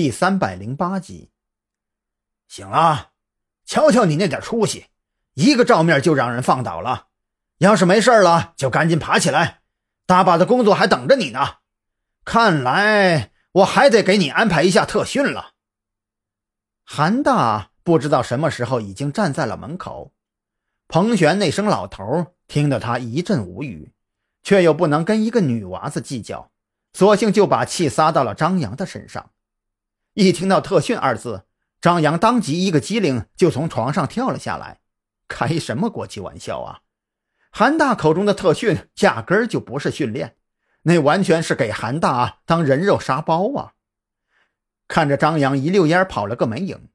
第三百零八集。醒了，瞧瞧你那点出息，一个照面就让人放倒了。要是没事了，就赶紧爬起来，大把的工作还等着你呢。看来我还得给你安排一下特训了。韩大不知道什么时候已经站在了门口，彭璇那声“老头”听得他一阵无语，却又不能跟一个女娃子计较，索性就把气撒到了张扬的身上。一听到“特训”二字，张扬当即一个机灵，就从床上跳了下来。开什么国际玩笑啊！韩大口中的特训，压根儿就不是训练，那完全是给韩大当人肉沙包啊！看着张扬一溜烟跑了个没影，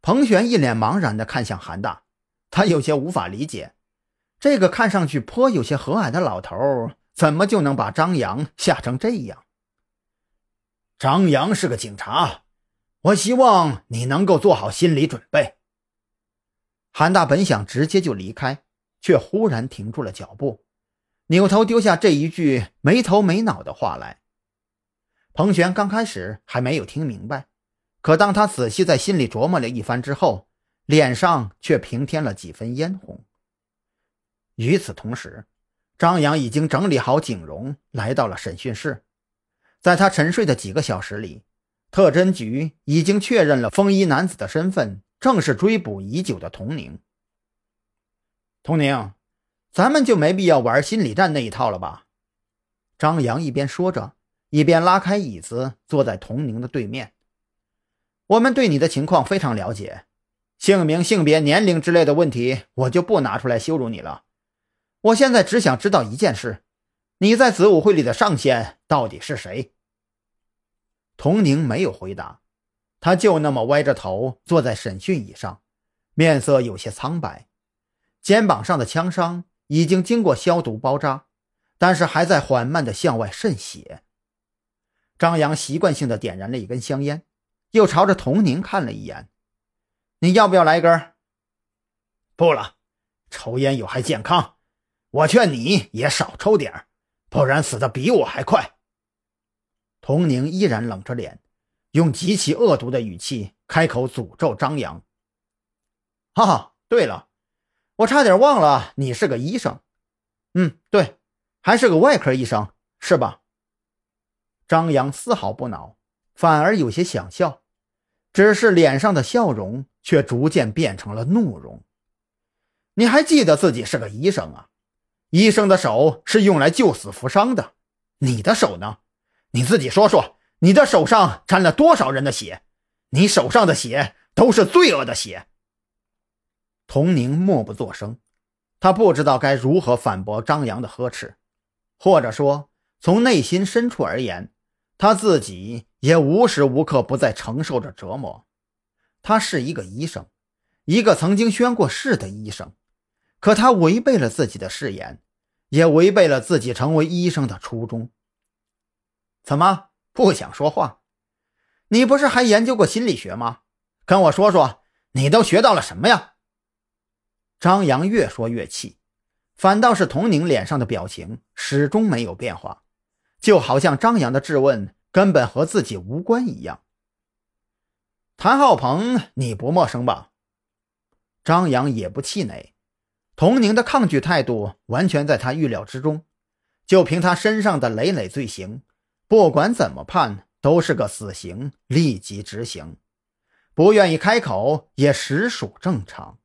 彭璇一脸茫然地看向韩大，他有些无法理解，这个看上去颇有些和蔼的老头，怎么就能把张扬吓成这样？张扬是个警察，我希望你能够做好心理准备。韩大本想直接就离开。却忽然停住了脚步，扭头丢下这一句没头没脑的话来。彭璇刚开始还没有听明白，可当他仔细在心里琢磨了一番之后，脸上却平添了几分嫣红。与此同时，张扬已经整理好景容，来到了审讯室。在他沉睡的几个小时里，特侦局已经确认了风衣男子的身份，正是追捕已久的童宁。童宁，咱们就没必要玩心理战那一套了吧？张扬一边说着，一边拉开椅子，坐在童宁的对面。我们对你的情况非常了解，姓名、性别、年龄之类的问题，我就不拿出来羞辱你了。我现在只想知道一件事：你在子午会里的上线到底是谁？童宁没有回答，他就那么歪着头坐在审讯椅上，面色有些苍白。肩膀上的枪伤已经经过消毒包扎，但是还在缓慢的向外渗血。张扬习惯性的点燃了一根香烟，又朝着童宁看了一眼：“你要不要来一根？”“不了，抽烟有害健康。我劝你也少抽点不然死的比我还快。”童宁依然冷着脸，用极其恶毒的语气开口诅咒张扬：“哈哈，对了。”我差点忘了，你是个医生，嗯，对，还是个外科医生，是吧？张扬丝毫不恼，反而有些想笑，只是脸上的笑容却逐渐变成了怒容。你还记得自己是个医生啊？医生的手是用来救死扶伤的，你的手呢？你自己说说，你的手上沾了多少人的血？你手上的血都是罪恶的血。童宁默不作声，他不知道该如何反驳张扬的呵斥，或者说，从内心深处而言，他自己也无时无刻不在承受着折磨。他是一个医生，一个曾经宣过誓的医生，可他违背了自己的誓言，也违背了自己成为医生的初衷。怎么不想说话？你不是还研究过心理学吗？跟我说说，你都学到了什么呀？张扬越说越气，反倒是童宁脸上的表情始终没有变化，就好像张扬的质问根本和自己无关一样。谭浩鹏，你不陌生吧？张扬也不气馁，童宁的抗拒态度完全在他预料之中。就凭他身上的累累罪行，不管怎么判都是个死刑，立即执行。不愿意开口也实属正常。